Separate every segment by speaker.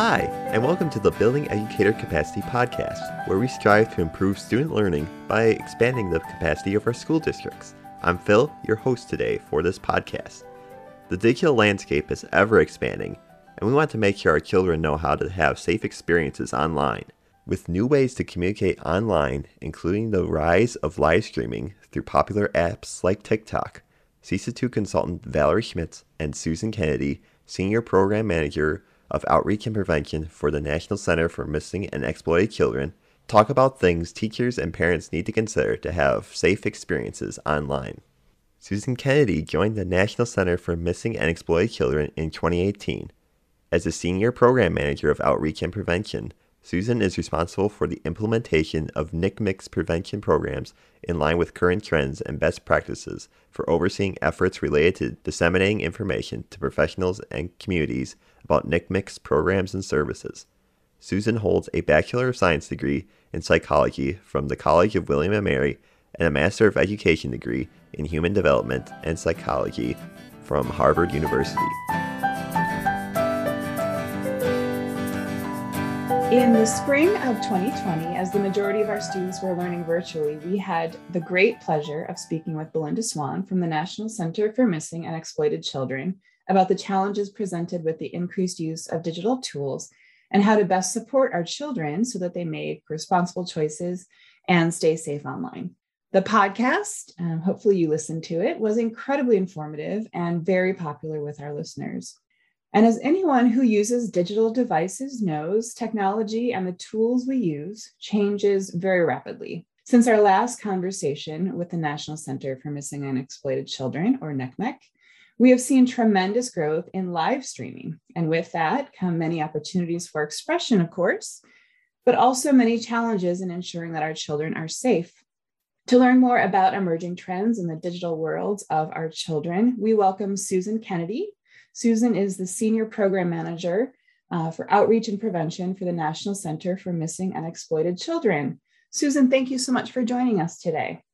Speaker 1: Hi, and welcome to the Building Educator Capacity Podcast, where we strive to improve student learning by expanding the capacity of our school districts. I'm Phil, your host today for this podcast. The digital landscape is ever expanding, and we want to make sure our children know how to have safe experiences online. With new ways to communicate online, including the rise of live streaming through popular apps like TikTok, CESA 2 consultant Valerie Schmitz and Susan Kennedy, Senior Program Manager of Outreach and Prevention for the National Center for Missing and Exploited Children, talk about things teachers and parents need to consider to have safe experiences online. Susan Kennedy joined the National Center for Missing and Exploited Children in 2018. As a Senior Program Manager of Outreach and Prevention, Susan is responsible for the implementation of NCMEC's prevention programs in line with current trends and best practices for overseeing efforts related to disseminating information to professionals and communities about NCMEC's programs and services. Susan holds a Bachelor of Science degree in psychology from the College of William & Mary and a Master of Education degree in Human Development and Psychology from Harvard University.
Speaker 2: In the spring of 2020, as the majority of our students were learning virtually, we had the great pleasure of speaking with Belinda Swan from the National Center for Missing and Exploited Children about the challenges presented with the increased use of digital tools and how to best support our children so that they make responsible choices and stay safe online. The podcast, um, hopefully you listened to it, was incredibly informative and very popular with our listeners. And as anyone who uses digital devices knows, technology and the tools we use changes very rapidly. Since our last conversation with the National Center for Missing and Exploited Children, or NCMEC, we have seen tremendous growth in live streaming. And with that come many opportunities for expression, of course, but also many challenges in ensuring that our children are safe. To learn more about emerging trends in the digital worlds of our children, we welcome Susan Kennedy, Susan is the Senior Program Manager uh, for Outreach and Prevention for the National Center for Missing and Exploited Children. Susan, thank you so much for joining us today.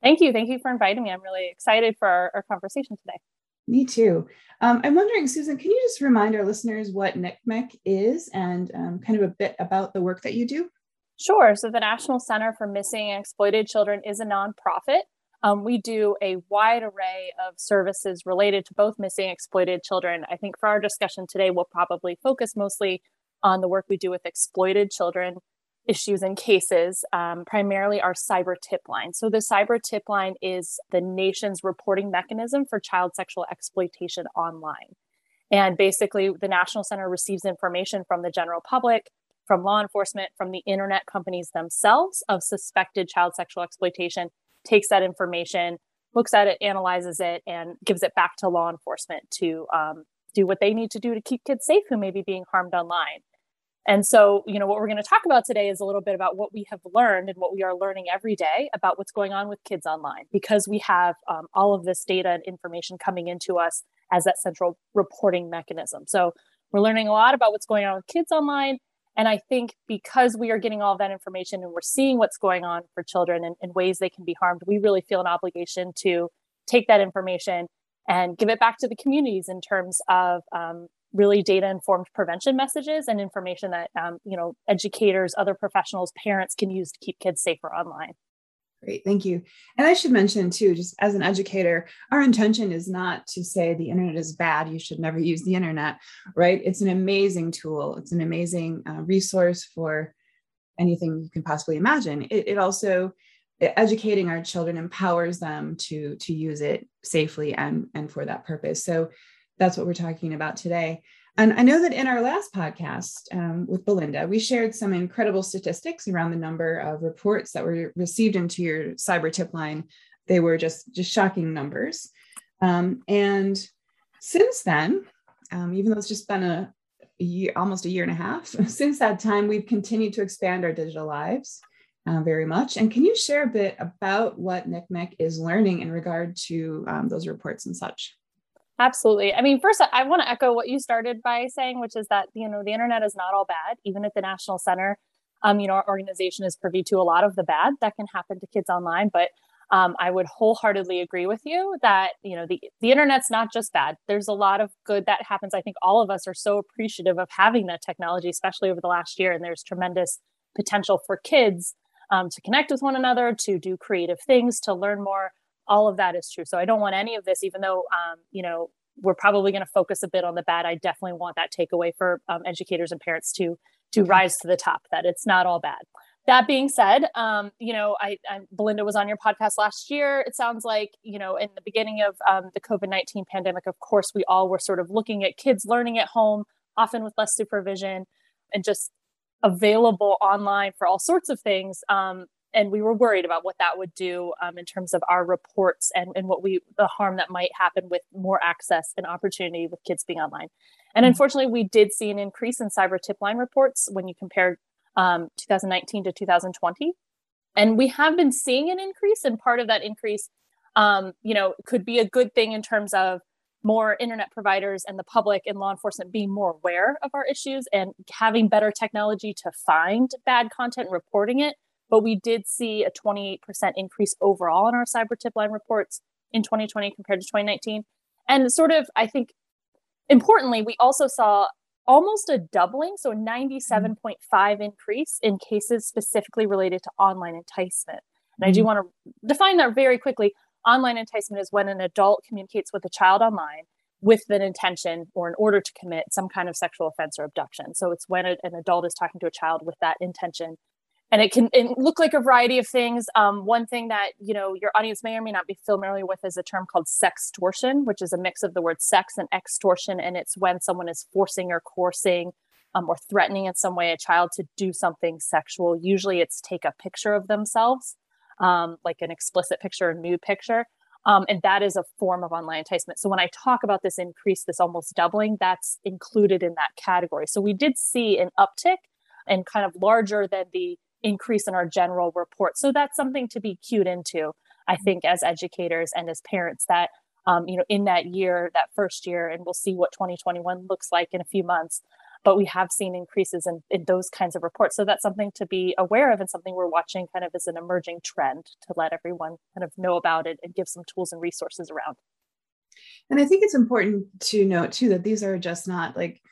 Speaker 3: Thank you. Thank you for inviting me. I'm really excited for our, our conversation today.
Speaker 2: Me too. Um, I'm wondering, Susan, can you just remind our listeners what NCMEC is and um, kind of a bit about the work that you do?
Speaker 3: Sure. So, the National Center for Missing and Exploited Children is a nonprofit um, we do a wide array of services related to both missing exploited children. I think for our discussion today, we'll probably focus mostly on the work we do with exploited children issues and cases, um, primarily our cyber tip line. So, the cyber tip line is the nation's reporting mechanism for child sexual exploitation online. And basically, the National Center receives information from the general public, from law enforcement, from the internet companies themselves of suspected child sexual exploitation takes that information, looks at it, analyzes it, and gives it back to law enforcement to um, do what they need to do to keep kids safe who may be being harmed online. And so, you know, what we're going to talk about today is a little bit about what we have learned and what we are learning every day about what's going on with kids online, because we have um, all of this data and information coming into us as that central reporting mechanism. So, we're learning a lot about what's going on with kids online and I think because we are getting all that information and we're seeing what's going on for children and, and ways they can be harmed, we really feel an obligation to take that information and give it back to the communities in terms of um, really data informed prevention messages and information that um, you know educators other professionals parents can use to keep kids safer online
Speaker 2: Great, thank you. And I should mention too, just as an educator, our intention is not to say the internet is bad, you should never use the internet, right? It's an amazing tool, it's an amazing uh, resource for anything you can possibly imagine. It, it also, educating our children empowers them to, to use it safely and, and for that purpose. So that's what we're talking about today. And I know that in our last podcast um, with Belinda, we shared some incredible statistics around the number of reports that were received into your cyber tip line. They were just just shocking numbers. Um, and since then, um, even though it's just been a, a, year, almost a year and a half since that time, we've continued to expand our digital lives uh, very much. And can you share a bit about what NCMEC is learning in regard to um, those reports and such?
Speaker 3: Absolutely. I mean, first, I want to echo what you started by saying, which is that, you know, the internet is not all bad. Even at the National Center, um, you know, our organization is privy to a lot of the bad that can happen to kids online. But um, I would wholeheartedly agree with you that you know the the internet's not just bad. There's a lot of good that happens. I think all of us are so appreciative of having that technology, especially over the last year. And there's tremendous potential for kids um, to connect with one another, to do creative things, to learn more. All of that is true. So I don't want any of this, even though um, you know we're probably going to focus a bit on the bad. I definitely want that takeaway for um, educators and parents to to rise to the top. That it's not all bad that being said, um, you know, I, I, Belinda was on your podcast last year. It sounds like, you know, in the beginning of um, the COVID 19 pandemic, of course, we all were sort of looking at kids learning at home, often with less supervision and just available online for all sorts of things. Um, and we were worried about what that would do um, in terms of our reports and, and what we, the harm that might happen with more access and opportunity with kids being online. And mm-hmm. unfortunately, we did see an increase in cyber tip line reports when you compare um, 2019 to 2020. And we have been seeing an increase, and part of that increase, um, you know, could be a good thing in terms of more internet providers and the public and law enforcement being more aware of our issues and having better technology to find bad content and reporting it. But we did see a 28% increase overall in our cyber tip line reports in 2020 compared to 2019. And sort of, I think, importantly, we also saw almost a doubling, so a 97.5 mm-hmm. increase in cases specifically related to online enticement. And. I do mm-hmm. want to define that very quickly. Online enticement is when an adult communicates with a child online with an intention or in order to commit some kind of sexual offense or abduction. So it's when an adult is talking to a child with that intention and it can it look like a variety of things. Um, one thing that you know your audience may or may not be familiar with is a term called sextortion, which is a mix of the word sex and extortion, and it's when someone is forcing or coercing um, or threatening in some way a child to do something sexual. Usually, it's take a picture of themselves, um, like an explicit picture, a nude picture. Um, and that is a form of online enticement. So when I talk about this increase, this almost doubling, that's included in that category. So we did see an uptick and kind of larger than the increase in our general report. So that's something to be cued into, I mm-hmm. think, as educators and as parents that, um, you know, in that year, that first year, and we'll see what 2021 looks like in a few months. But we have seen increases in, in those kinds of reports. So that's something to be aware of and something we're watching kind of as an emerging trend to let everyone kind of know about it and give some tools and resources around.
Speaker 2: And I think it's important to note too that these are just not like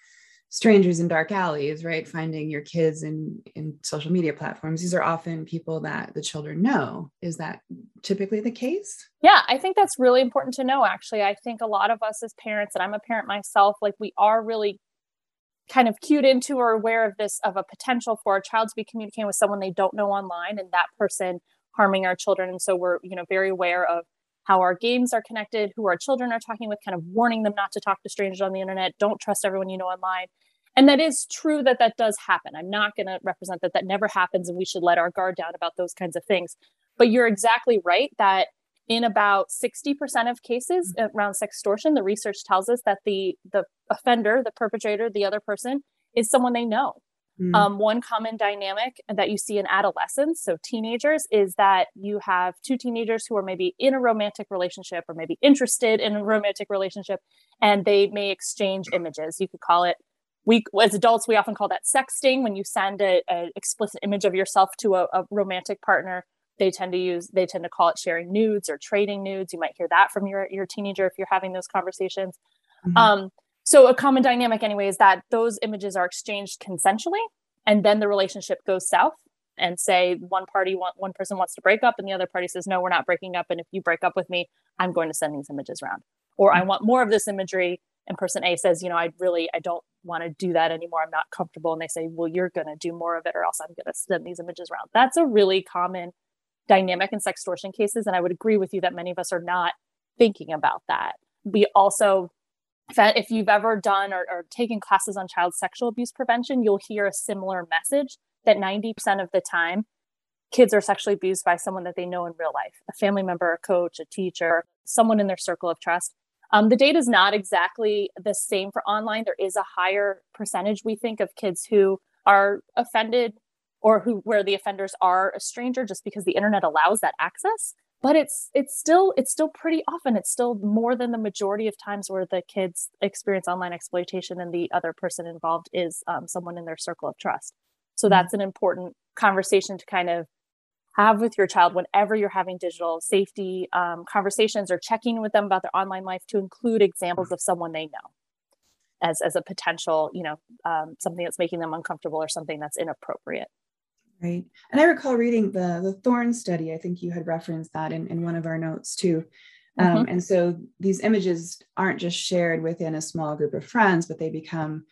Speaker 2: strangers in dark alleys, right? Finding your kids in in social media platforms. These are often people that the children know. Is that typically the case?
Speaker 3: Yeah, I think that's really important to know actually. I think a lot of us as parents and I'm a parent myself, like we are really kind of cued into or aware of this of a potential for a child to be communicating with someone they don't know online and that person harming our children and so we're you know very aware of how our games are connected, who our children are talking with, kind of warning them not to talk to strangers on the internet, don't trust everyone you know online. And that is true that that does happen. I'm not going to represent that that never happens and we should let our guard down about those kinds of things. But you're exactly right that in about 60% of cases mm-hmm. around sextortion, the research tells us that the the offender, the perpetrator, the other person is someone they know. Mm. Um, one common dynamic that you see in adolescents, so teenagers, is that you have two teenagers who are maybe in a romantic relationship or maybe interested in a romantic relationship, and they may exchange images. You could call it we as adults we often call that sexting when you send a, a explicit image of yourself to a, a, romantic partner they tend to use they tend to call it sharing nudes or trading nudes you might hear that from your your teenager if you're having those conversations mm-hmm. um, so a common dynamic anyway is that those images are exchanged consensually and then the relationship goes south and say one party want one person wants to break up and the other party says no we're not breaking up and if you break up with me i'm going to send these images around. Or i mm-hmm. want more of this imagery and person a says you know i really i don't want to do that anymore i'm not comfortable and they say well you're going to do more of it or else i'm going to send these images around. That's a really common dynamic in sextortion cases and i would agree with you that many of us are not thinking about that. We also if you've ever done or, or taken classes on child sexual abuse prevention, you'll hear a similar message that 90% of the time, kids are sexually abused by someone that they know in real life a family member, a coach, a teacher, someone in their circle of trust. Um, the data is not exactly the same for online. There is a higher percentage, we think, of kids who are offended or who where the offenders are a stranger just because the internet allows that access but it's it's still it's still pretty often it's still more than the majority of times where the kids experience online exploitation and the other person involved is um, someone in their circle of trust so mm-hmm. that's an important conversation to kind of have with your child whenever you're having digital safety um, conversations or checking with them about their online life to include examples of someone they know as as a potential you know um, something that's making them uncomfortable or something that's inappropriate
Speaker 2: right and i recall reading the the thorn study i think you had referenced that in, in one of our notes too um, mm-hmm. and so these images aren't just shared within a small group of friends but they become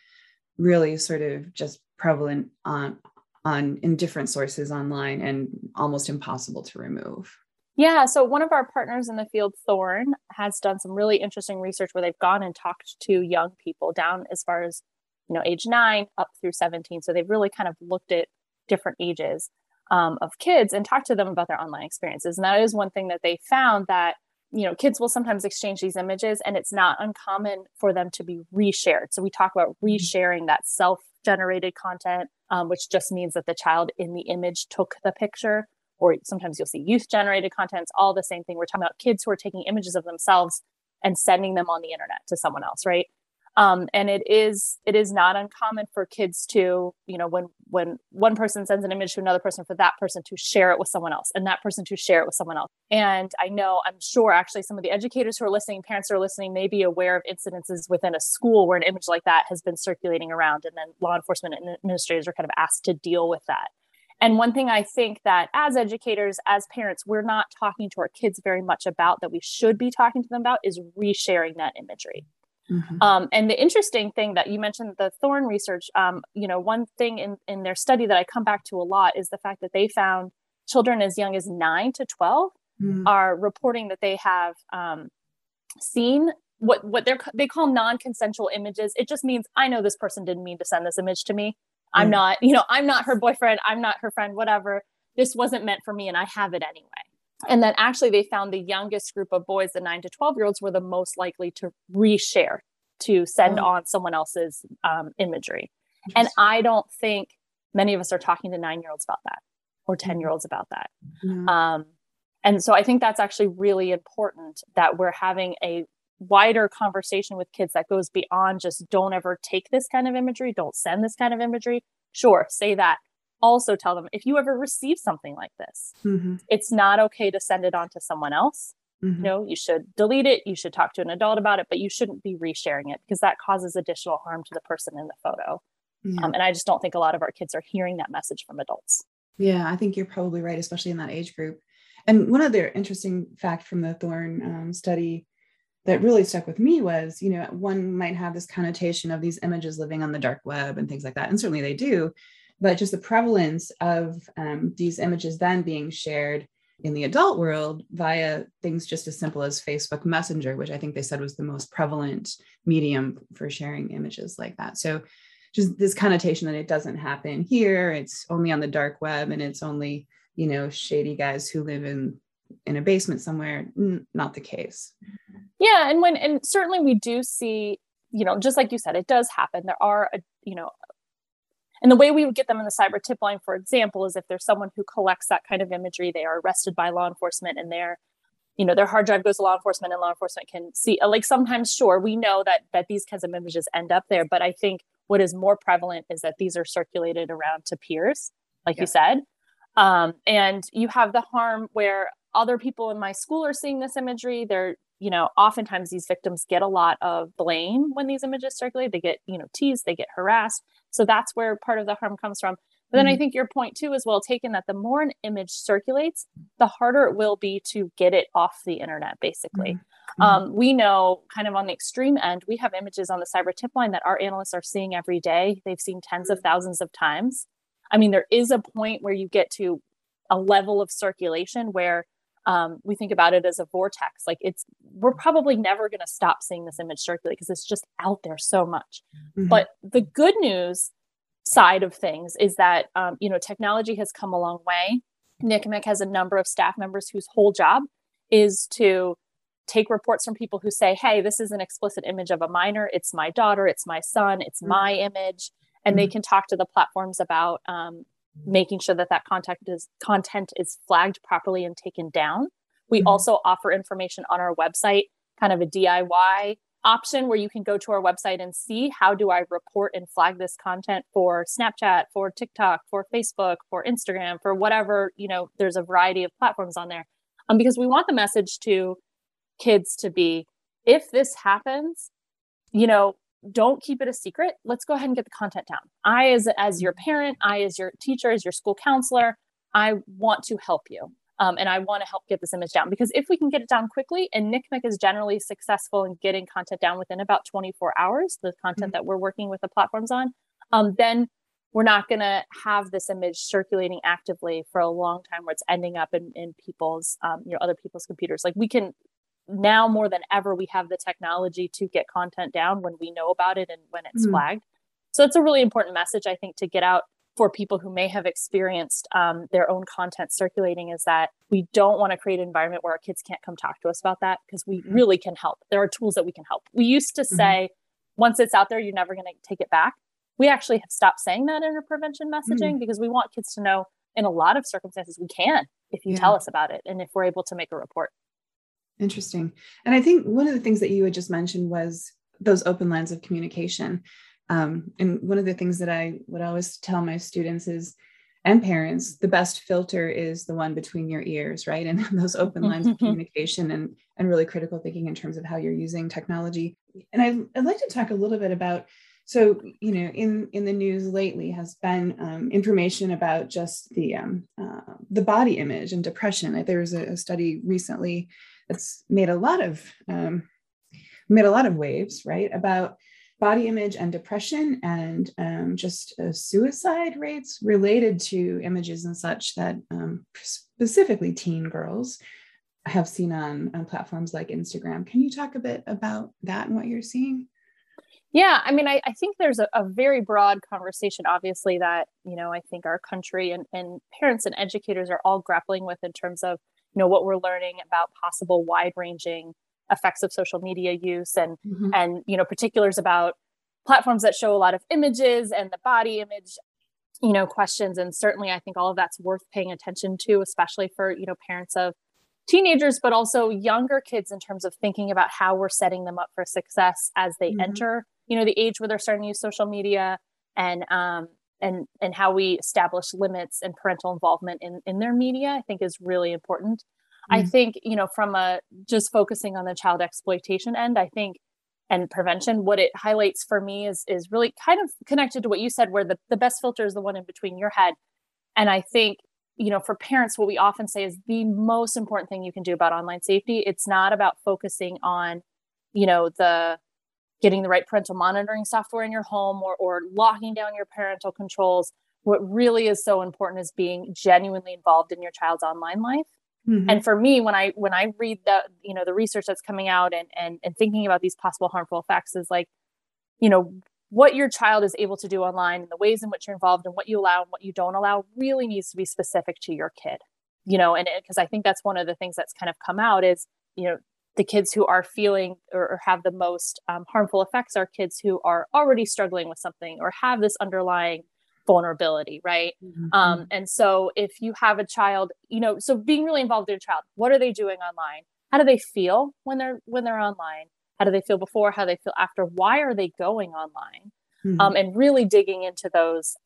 Speaker 2: really sort of just prevalent on on in different sources online and almost impossible to remove
Speaker 3: yeah, so one of our partners in the field, Thorn, has done some really interesting research where they've gone and talked to young people down as far as, you know, age nine up through 17. So they've really kind of looked at different ages um, of kids and talk to them about their online experiences. And that is one thing that they found that, you know, kids will sometimes exchange these images and it's not uncommon for them to be reshared. So we talk about mm-hmm. resharing that self generated content, um, which just means that the child in the image took the picture or sometimes you'll see youth generated content. It's all the same thing. We're talking about kids who are taking images of themselves and sending them on the internet to someone else, right? Um, and it is it is not uncommon for kids to you know when when one person sends an image to another person for that person to share it with someone else and that person to share it with someone else and i know i'm sure actually some of the educators who are listening parents who are listening may be aware of incidences within a school where an image like that has been circulating around and then law enforcement and administrators are kind of asked to deal with that and one thing I think that as educators, as parents, we're not talking to our kids very much about that we should be talking to them about is resharing that imagery. Mm-hmm. Um, and the interesting thing that you mentioned, the Thorn research, um, you know, one thing in, in their study that I come back to a lot is the fact that they found children as young as nine to 12 mm-hmm. are reporting that they have um, seen what what they're they call non-consensual images. It just means I know this person didn't mean to send this image to me. I'm not, you know, I'm not her boyfriend. I'm not her friend, whatever. This wasn't meant for me and I have it anyway. And then actually, they found the youngest group of boys, the nine to 12 year olds, were the most likely to reshare, to send oh. on someone else's um, imagery. And I don't think many of us are talking to nine year olds about that or 10 year olds about that. Mm-hmm. Um, and so I think that's actually really important that we're having a wider conversation with kids that goes beyond just don't ever take this kind of imagery, don't send this kind of imagery. Sure, say that. Also tell them if you ever receive something like this, mm-hmm. it's not okay to send it on to someone else. Mm-hmm. You know, you should delete it, you should talk to an adult about it, but you shouldn't be resharing it because that causes additional harm to the person in the photo. Yeah. Um, and I just don't think a lot of our kids are hearing that message from adults.
Speaker 2: Yeah, I think you're probably right, especially in that age group. And one other interesting fact from the Thorn um, study that really stuck with me was you know one might have this connotation of these images living on the dark web and things like that and certainly they do but just the prevalence of um, these images then being shared in the adult world via things just as simple as facebook messenger which i think they said was the most prevalent medium for sharing images like that. So just this connotation that it doesn't happen here it's only on the dark web and it's only you know shady guys who live in in a basement somewhere n- not the case.
Speaker 3: Yeah and when and certainly we do see you know just like you said it does happen. There are a you know and the way we would get them in the cyber tip line for example is if there's someone who collects that kind of imagery they are arrested by law enforcement and their you know their hard drive goes to law enforcement and law enforcement can see like sometimes sure we know that that these kinds of images end up there but i think what is more prevalent is that these are circulated around to peers like yeah. you said. Um, and you have the harm where other people in my school are seeing this imagery. They're you know oftentimes these victims get a lot of blame when these images circulate. They get you know teased they get harassed so that's where part of the harm comes from. But then mm-hmm. i think your point too is well taken that the more an image circulates the harder it will be to get it off the internet basically. Mm-hmm. um, we know kind of on the extreme end we have images on the cyber tip line that our analysts are seeing every day. They've seen tens of thousands of times. I mean there is a point where you get to a level of circulation where um, we think about it as a vortex. Like it's, we're probably never going to stop seeing this image circulate because it's just out there so much. Mm-hmm. But the good news side of things is that, um, you know, technology has come a long way. NCMEC has a number of staff members whose whole job is to take reports from people who say, hey, this is an explicit image of a minor. It's my daughter, it's my son, it's mm-hmm. my image. And mm-hmm. they can talk to the platforms about um, making sure that that content is content is flagged properly and taken down. We mm-hmm. also offer information on our website, kind of a DIY option where you can go to our website and see how do I report and flag this content for Snapchat, for TikTok, for Facebook, for Instagram, for whatever, you know, there's a variety of platforms on there. Um, because we want the message to kids to be if this happens, you know, don't keep it a secret. Let's go ahead and get the content down. I as as your parent, I as your teacher, as your school counselor, I want to help you. Um, and I want to help get this image down because if we can get it down quickly, and NCMEC is generally successful in getting content down within about 24 hours, the content mm-hmm. that we're working with the platforms on, um, then we're not going to have this image circulating actively for a long time where it's ending up in, in people's, um, you know, other people's computers. Like we can now more than ever, we have the technology to get content down when we know about it and when it's mm-hmm. flagged. So it's a really important message, I think, to get out for people who may have experienced um, their own content circulating is that we don't want to create an environment where our kids can't come talk to us about that because we mm-hmm. really can help. There are tools that we can help. We used to mm-hmm. say, mm-hmm. once it's out there, you're never going to take it back. We actually have stopped saying that in our prevention messaging mm-hmm. because we want kids to know in a lot of circumstances we can if you yeah. tell us about it and if we're able to make a report.
Speaker 2: Interesting. And I think one of the things that you had just mentioned was those open lines of communication. Um, and one of the things that I would always tell my students is, and parents, the best filter is the one between your ears, right? And those open lines of communication and, and really critical thinking in terms of how you're using technology. And I, I'd like to talk a little bit about so you know in in the news lately has been um, information about just the um, uh, the body image and depression there was a, a, study recently that's made a lot of um, made a lot of waves right about body image and depression and um, just uh, suicide rates related to images and such that um, specifically teen girls have seen on, on platforms like Instagram. Can you talk a bit about that and what you're seeing?
Speaker 3: Yeah, I mean, I, I think there's a, a, very broad conversation, obviously, that, you know, I think our country and, and parents and educators are all grappling with in terms of, you know, what we're learning about possible wide ranging effects of social media use and mm-hmm. and you know particulars about platforms that show a lot of images and the body image you know questions and certainly i think all of that's worth paying attention to especially for you know parents of teenagers but also younger kids in terms of thinking about how we're setting them up for success as they mm-hmm. enter you know the age where they're starting to use social media and um and and how we establish limits and parental involvement in in their media i think is really important I mm-hmm. think, you know, from a just focusing on the child exploitation end, I think and prevention, what it highlights for me is is really kind of connected to what you said, where the, the best filter is the one in between your head. And I think, you know, for parents, what we often say is the most important thing you can do about online safety. It's not about focusing on, you know, the getting the right parental monitoring software in your home or or locking down your parental controls. What really is so important is being genuinely involved in your child's online life Mm-hmm. And for me, when I when I read the you know the research that's coming out and and and thinking about these possible harmful effects is like, you know, what your child is able to do online and the ways in which you're involved and what you allow and what you don't allow really needs to be specific to your kid. You know, and because I think that's one of the things that's kind of come out is you know the kids who are feeling or, or have the most um, harmful effects are kids who are already struggling with something or have this underlying vulnerability right? Mm-hmm. um, and so if you have a child you know so being really involved with your child what are they doing online? How do they feel when they're when they're online? How do they feel before? How do they feel after? Why are they going online? Mm-hmm. um, and really digging into those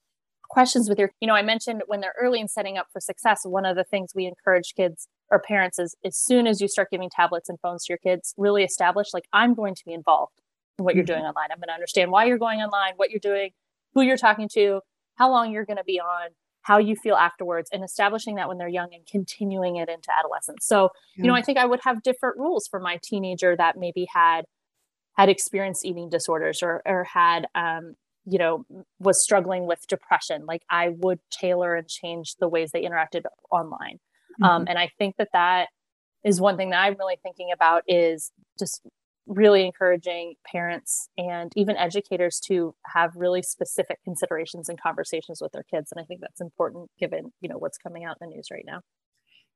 Speaker 3: questions with your you know i mentioned when they're early in setting up for success one of the things we encourage kids or parents is as soon as you start giving tablets and phones to your kids really establish like i'm going to be involved in what mm-hmm. you're doing online i'm going to understand why you're going online what you're doing who you're talking to how long you're going to be on, how you feel afterwards, and establishing that when they're young and continuing it into adolescence. So, yeah. you know, I think I would have different rules for my teenager that maybe had had experienced eating disorders or or had um, you know was struggling with depression like i would tailor and change the ways they interacted online mm-hmm. um, and i think that that is one thing that i'm really thinking about is just really encouraging parents and even educators to have really specific considerations and conversations with their kids and i think that's important given you know what's coming out in the news right now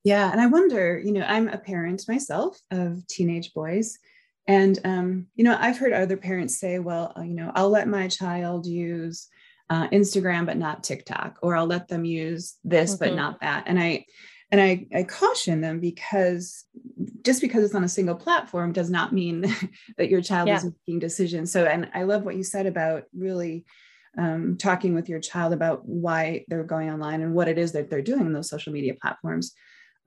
Speaker 2: yeah and i wonder you know i'm a parent myself of teenage boys and um, you know i've heard other parents say well uh, you know i'll let my child use uh, instagram but not tiktok or i'll let them use this mm-hmm. but not that and i and I, I caution them because just because it's on a single platform does not mean that your child yeah. is making decisions. So, and I love what you said about really um, talking with your child about why they're going online and what it is that they're doing in those social media platforms.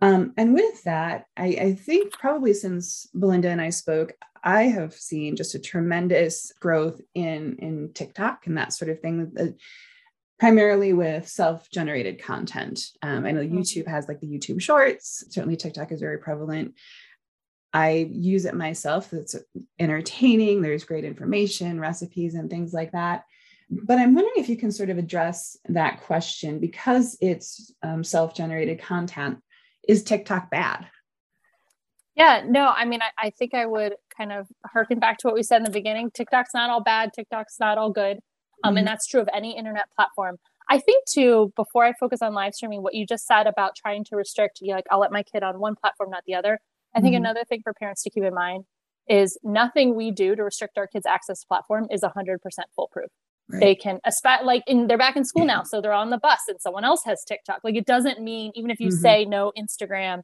Speaker 2: Um, and with that, I, I, think probably since Belinda and I spoke, I have seen just a tremendous growth in in TikTok and that sort of thing. Uh, primarily with self-generated content. Um, I know mm-hmm. YouTube has like the YouTube Shorts. Certainly, TikTok is very prevalent. I use it myself. It's entertaining. There's great information, recipes, and things like that. But I'm wondering if you can sort of address that question because it's um, self generated content. Is TikTok bad?
Speaker 3: Yeah, no, I mean, I, I, think I would kind of harken back to what we said in the beginning. TikTok's not all bad, TikTok's not all good. Um, mm-hmm. And that's true of any internet platform. I think, too, before I focus on live streaming, what you just said about trying to restrict, you know, like, I'll let my kid on one platform, not the other. I think mm-hmm. another thing for parents to keep in mind is nothing we do to restrict our kids' access to platform is 100% foolproof. Right. They can, like, in they're back in school now, so they're on the bus and someone else has TikTok. Like, it doesn't mean even if you mm-hmm. say no Instagram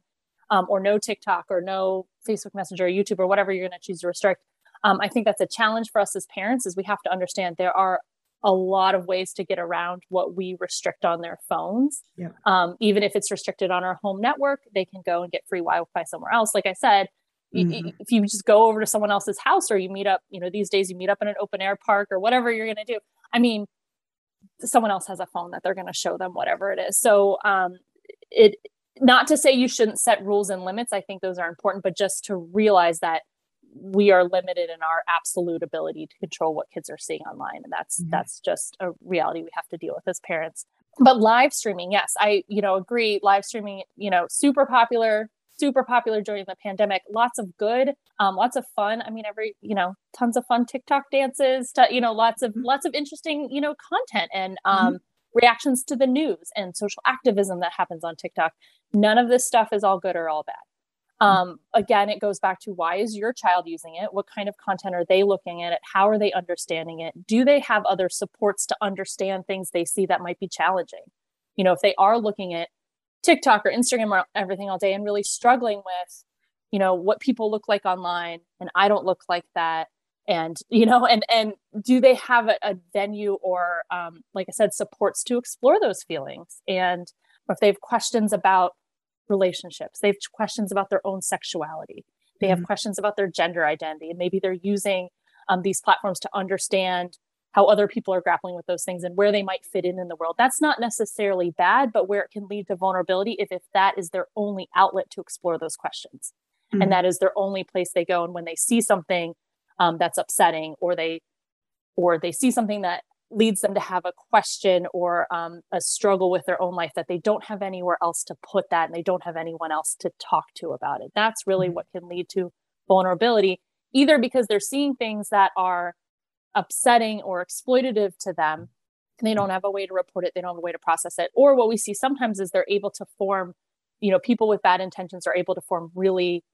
Speaker 3: um, or no TikTok or no Facebook Messenger or YouTube or whatever you're going to choose to restrict. Um, I think that's a challenge for us as parents. Is we have to understand there are a lot of ways to get around what we restrict on their phones. Um, even if it's restricted on our home network, they can go and get free Wi-Fi somewhere else. Like I said, mm-hmm. if you just go over to someone else's house or you meet up, you know, these days you meet up in an open air park or whatever you're going to do. I mean, someone else has a phone that they're going to show them whatever it is. So um, it not to say you shouldn't set rules and limits. I think those are important, but just to realize that we are limited in our absolute ability to control what kids are seeing online and that's mm-hmm. that's just a reality we have to deal with as parents but live streaming yes i you know agree live streaming you know super popular super popular during the pandemic lots of good um, lots of fun i mean every you know tons of fun tiktok dances to, you know lots of mm-hmm. lots of interesting you know content and um, mm-hmm. reactions to the news and social activism that happens on tiktok none of this stuff is all good or all bad um, again, it goes back to why is your child using it? What kind of content are they looking at it? How are they understanding it? Do they have other supports to understand things they see that might be challenging? You know, if they are looking at TikTok or Instagram or everything all day and really struggling with, you know, what people look like online and I don't look like that. And, you know, and, and do they have a, a venue or, um, like I said, supports to explore those feelings? And if they have questions about relationships. They have questions about their own sexuality. They have mm-hmm. questions about their gender identity. And maybe they're using um, these platforms to understand how other people are grappling with those things and where they might fit in in the world. That's not necessarily bad, but where it can lead to vulnerability if, if that is their only outlet to explore those questions. Mm-hmm. And that is their only place they go. And when they see something um, that's upsetting or they or they see something that leads them to have a question or um, a struggle with their own life that they don't have anywhere else to put that and they don't have anyone else to talk to about it. That's really mm-hmm. what can lead to vulnerability, either because they're seeing things that are upsetting or exploitative to them and they don't have a way to report it, they don't have a way to process it. Or what we see sometimes is they're able to form, you know, people with bad intentions are able to form really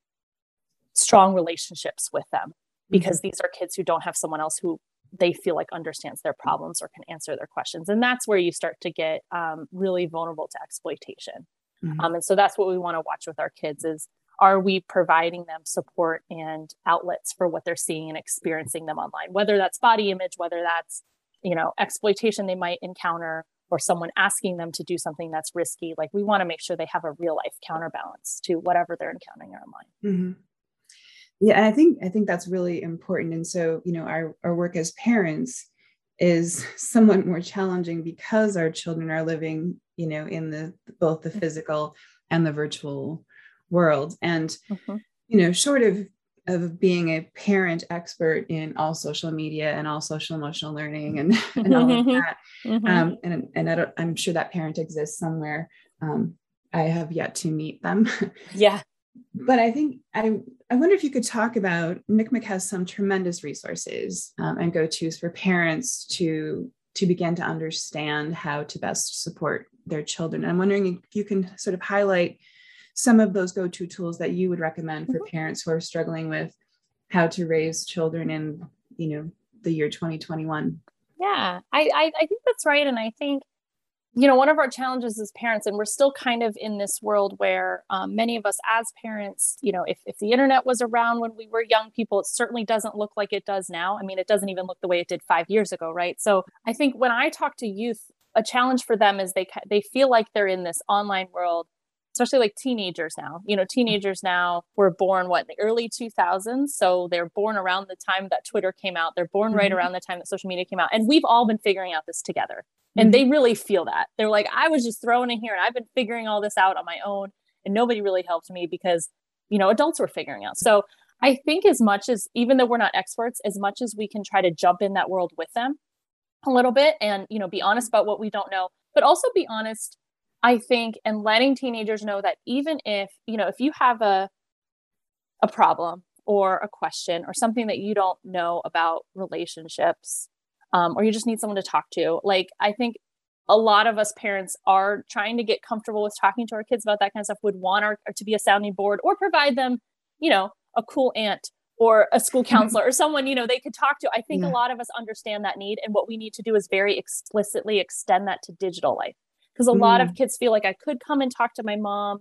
Speaker 3: strong relationships with them because mm-hmm. these are kids who don't have someone else who they feel like understands their problems or can answer their questions and that's where you start to get um, really vulnerable to exploitation. Mm-hmm. um, and so that's what we want to watch with our kids is are we providing them support and outlets for what they're seeing and experiencing them online? Whether that's body image whether that's you know exploitation they might encounter or someone asking them to do something that's risky like we want to make sure they have a real life counterbalance to whatever they're encountering online.
Speaker 2: Mm-hmm yeah and i think i think that's really important and so you know our, our work as parents is somewhat more challenging because our children are living you know in the both the mm-hmm. physical and the virtual world and mm-hmm. you know short of of being a parent expert in all social media and all social emotional learning and, and all of that mm-hmm. um, and, and I am sure that parent exists somewhere um, i have yet to meet them
Speaker 3: yeah
Speaker 2: but I think I I wonder if you could talk about NCMEC has some tremendous resources um, and go tos for parents to to begin to understand how to best support their children. I'm wondering if you can sort of highlight some of those go to tools that you would recommend for mm-hmm. parents who are struggling with how to raise children in you know the year 2021.
Speaker 3: Yeah, I, I I think that's right, and I think you know, one of our challenges as parents, and we're still kind of in this world where um, many of us as parents, you know, if, if the internet was around when we were young people, it certainly doesn't look like it does now. I mean, it doesn't even look the way it did five years ago, right? So I think when I talk to youth, a challenge for them is they they feel like they're in this online world especially like teenagers now. You know, teenagers now were born what in the early 2000s, so they're born around the time that Twitter came out. They're born mm-hmm. right around the time that social media came out, and we've all been figuring out this together. And mm-hmm. they really feel that. They're like, I was just thrown in here, and I've been figuring all this out on my own, and nobody really helped me because you know adults were figuring out. So I think as much as even though we're not experts, as much as we can try to jump in that world with them a little bit, and you know, be honest about what we don't know, but also be honest I think, and letting teenagers know that even if, you know, if you have a a problem or a question or something that you don't know about relationships, um, or you just need someone to talk to, like I think a lot of us parents are trying to get comfortable with talking to our kids about that kind of stuff, would want our to be a sounding board or provide them, you know, a cool aunt or a school counselor or someone you know they could talk to i think yeah. a lot of us understand that need and what we need to do is very explicitly extend that to digital life because a mm. lot of mm. kids feel like I could come and talk to my mom,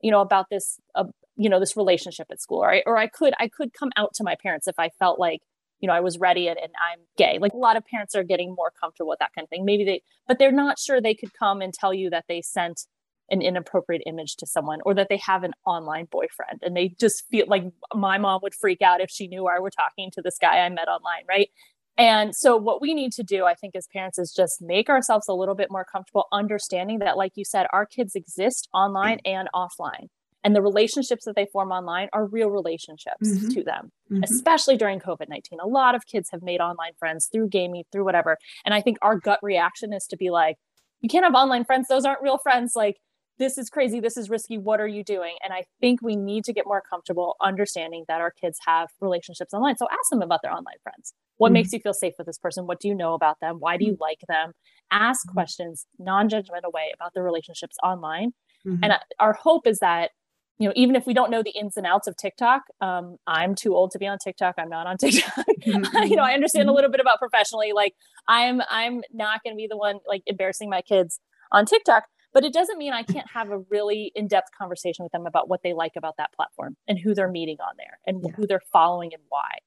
Speaker 3: you know, about this, uh, you know, this relationship at school, right? Or I could, I could come out to my parents if I felt like, you know, I was ready and, and I'm gay. Like a lot of parents are getting more comfortable with that kind of thing. Maybe they, but they're not sure they could come and tell you that they sent an inappropriate image to someone or that they have an online boyfriend and they just feel like my mom would freak out if she knew I were talking to this guy I met online, right? And so, what we need to do, I think, as parents is just make ourselves a little bit more comfortable understanding that, like you said, our kids exist online and offline. And the relationships that they form online are real relationships mm-hmm. to them, mm-hmm. especially during COVID 19. A lot of kids have made online friends through gaming, through whatever. And I think our gut reaction is to be like, you can't have online friends. Those aren't real friends. Like, this is crazy. This is risky. What are you doing? And I think we need to get more comfortable understanding that our kids have relationships online. So ask them about their online friends. What mm-hmm. makes you feel safe with this person? What do you know about them? Why do you mm-hmm. like them? Ask mm-hmm. questions, non judgmental way about the relationships online. Mm-hmm. And uh, our hope is that you know, even if we don't know the ins and outs of TikTok, um, I'm too old to be on TikTok. I'm not on TikTok. Mm-hmm. you know, I understand a little bit about professionally. Like, I'm I'm not going to be the one like embarrassing my kids on TikTok but it doesn't mean I can't have a really in-depth conversation with them about what they like about that platform and who they're meeting on there and yeah. who they're following and why.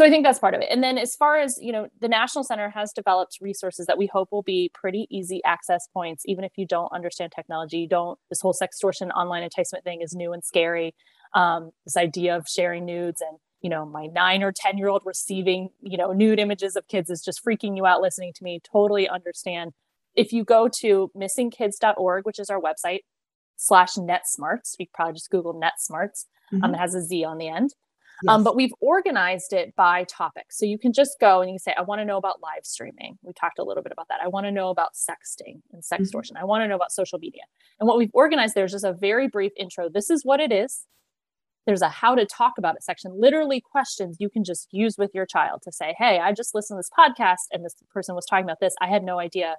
Speaker 3: So I think that's part of it. And then as far as, you know, the National Center has developed resources that we hope will be pretty easy access points even if you don't understand technology, you don't this whole sextortion online enticement thing is new and scary. Um, this idea of sharing nudes and you know my nine or ten year old receiving you know nude images of kids is just freaking you out listening to me totally understand if you go to missingkids.org, which is our website, slash NetSmartz, you probably just Google NetSmartz. Um, mm-hmm. Um, it has a Z on the end. Yes. Um, but we've organized it by topic. So you can just go and you can say, I want to know about live streaming. We talked a little bit about that. I want to know about sexting and sextortion. Mm-hmm. I want to know about social media. And what we've organized there is just a very brief intro. This is what it is. There's a how to talk about it section, literally questions you can just use with your child to say, Hey, I just listened to this podcast and this person was talking about this. I had no idea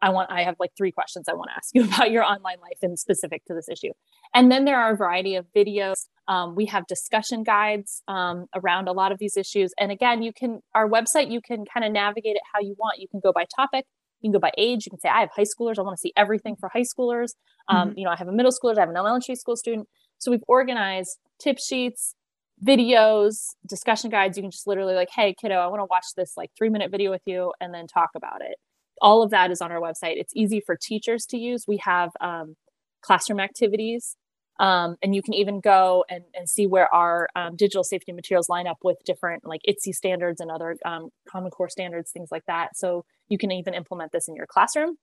Speaker 3: I want I have like three questions I want to ask you about your online life and specific to this issue. And then there are a variety of videos. Um, we have discussion guides um, around a lot of these issues. And again, you can our website you can kind of navigate it how you want. You can go by topic. You can go by age. You can say I have high schoolers. I want to see everything for high schoolers. Um, mm-hmm. You know, I have a middle schooler. I have an elementary school student. So we've organized tip sheets, videos, discussion guides. You can just literally like, hey, kiddo, I want to watch this like three minute video with you, and then talk about it all of that is on our website. It's easy for teachers to use. We have um, classroom activities, um, and you can even go and, and see where our um, digital safety materials line up with different like ISTE standards and other um, Common Core standards, things like that. So you can even implement this in your classroom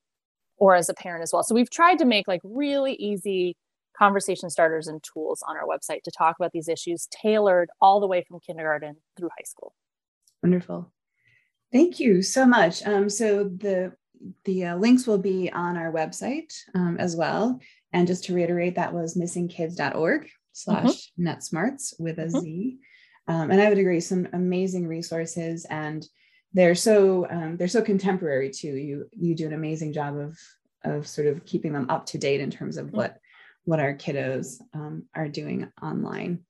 Speaker 3: or as a parent as well. So we've tried to make like really easy conversation starters and tools on our website to talk about these issues, tailored all the way from kindergarten through high school.
Speaker 2: Wonderful. Thank you so much. Um, so the the uh, links will be on our website um, as well. And just to reiterate, that was missingkids.org slash mm-hmm. netsmartz with a mm-hmm. Um, and I would agree, some amazing resources, and they're so um, they're so contemporary too. You you do an amazing job of of sort of keeping them up to date in terms of mm-hmm. what what our kiddos um, are doing online.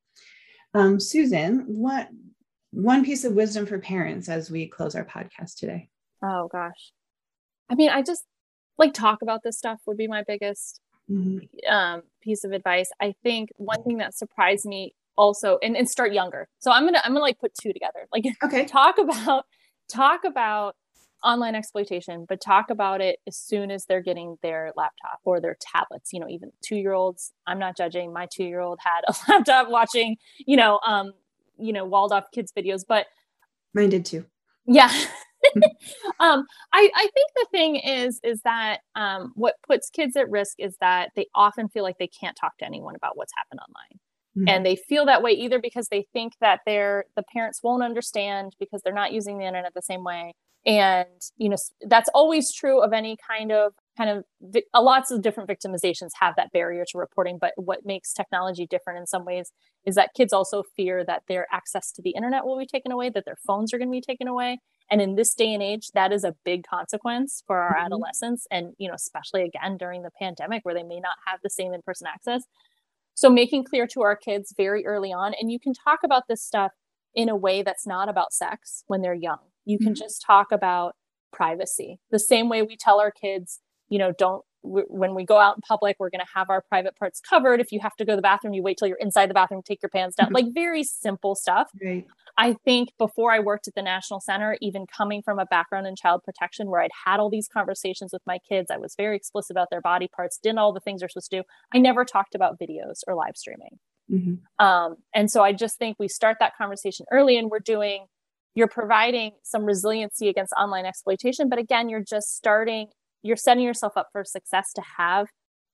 Speaker 2: Um, Susan, what one piece of wisdom for parents as we close our podcast today?
Speaker 3: Oh gosh. I mean, I just like talk about this stuff would be my biggest mm-hmm. um, piece of advice. I think one thing that surprised me also and, and start younger. So I'm gonna I'm gonna like put two together. Like
Speaker 2: okay,
Speaker 3: talk about talk about online exploitation, but talk about it as soon as they're getting their laptop or their tablets. You know, even two year olds. I'm not judging. My two year old had a laptop watching, you know, um, you know, walled off kids videos, but
Speaker 2: mine did too.
Speaker 3: Yeah. um, I, I think the thing is is that um, what puts kids at risk is that they often feel like they can't talk to anyone about what's happened online. Mm-hmm. And they feel that way either because they think that they're the parents won't understand because they're not using the internet the same way. And you know that's always true of any kind of kind of a lots of different victimizations have that barrier to reporting but what makes technology different in some ways is that kids also fear that their access to the internet will be taken away that their phones are going to be taken away and in this day and age that is a big consequence for our mm-hmm. adolescents and you know especially again during the pandemic where they may not have the same in-person access so making clear to our kids very early on and you can talk about this stuff in a way that's not about sex when they're young you can mm-hmm. just talk about privacy the same way we tell our kids you know don't when we go out in public we're going to have our private parts covered if you have to go to the bathroom you wait till you're inside the bathroom take your pants down mm-hmm. like very simple stuff
Speaker 2: right.
Speaker 3: i think before i worked at the national center even coming from a background in child protection where i'd had all these conversations with my kids i was very explicit about their body parts did all the things they're supposed to do i never talked about videos or live streaming mm-hmm. um, and so i just think we start that conversation early and we're doing you're providing some resiliency against online exploitation but again you're just starting you're setting yourself up for success to have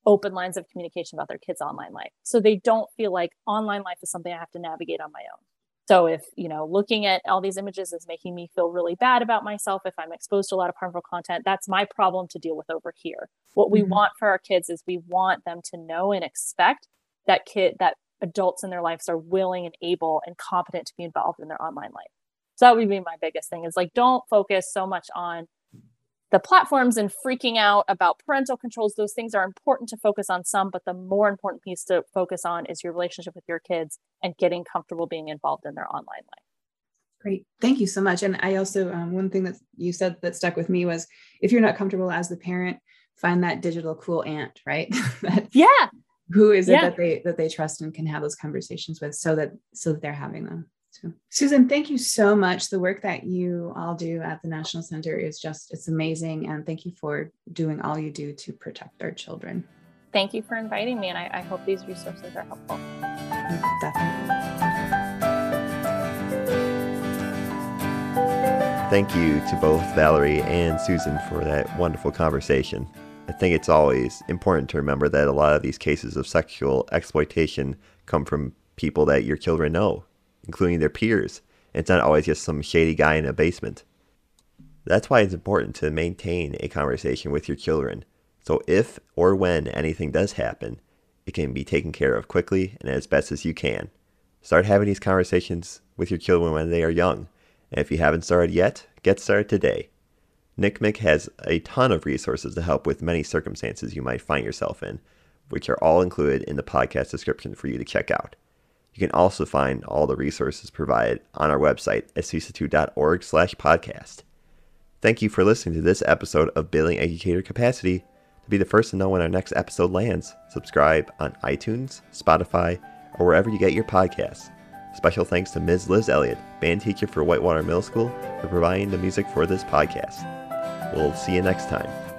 Speaker 3: open lines of communication about their kids' online life. So they don't feel like online life is something I have to navigate on my own. So if, you know, looking at all these images is making me feel really bad about myself, if I'm exposed to a lot of harmful content, that's my problem to deal with over here. What we mm-hmm. want for our kids is we want them to know and expect that kid that adults in their lives are willing and able and competent to be involved in their online life. So that would be my biggest thing is like don't focus so much on the platforms and freaking out about parental controls those things are important to focus on some but the more important piece to focus on is your relationship with your kids and getting comfortable being involved in their online life.
Speaker 2: Great. Thank you so much. And i also um, one thing that you said that stuck with me was if you're not comfortable as the parent find that digital cool aunt right?
Speaker 3: That, yeah.
Speaker 2: who is it yeah. that they that they trust and can have those conversations with so that so that they're having them so, Susan, thank you so much. The work that you all do at the National Center is just, it's amazing. And thank you for doing all you do to protect our children.
Speaker 3: Thank you for inviting me. And I, I hope these resources are helpful.
Speaker 2: Definitely.
Speaker 1: Thank you to both Valerie and Susan for that wonderful conversation. I think it's always important to remember that a lot of these cases of sexual exploitation come from people that your children know including their peers. It's not always just some shady guy in a basement. That's why it's important to maintain a conversation with your children. So if or when anything does happen, it can be taken care of quickly and as best as you can. Start having these conversations with your children when they are young. And if you haven't started yet, get started today. NCMEC has a ton of resources to help with many circumstances you might find yourself in, which are all included in the podcast description for you to check out. You can also find all the resources provided on our website at cesa2.org slash podcast. Thank you for listening to this episode of Building Educator Capacity. To be the first to know when our next episode lands, subscribe on iTunes, Spotify, or wherever you get your podcasts. Special thanks to Ms. Liz Elliott, band teacher for Whitewater Middle School, for providing the music for this podcast. We'll see you next time.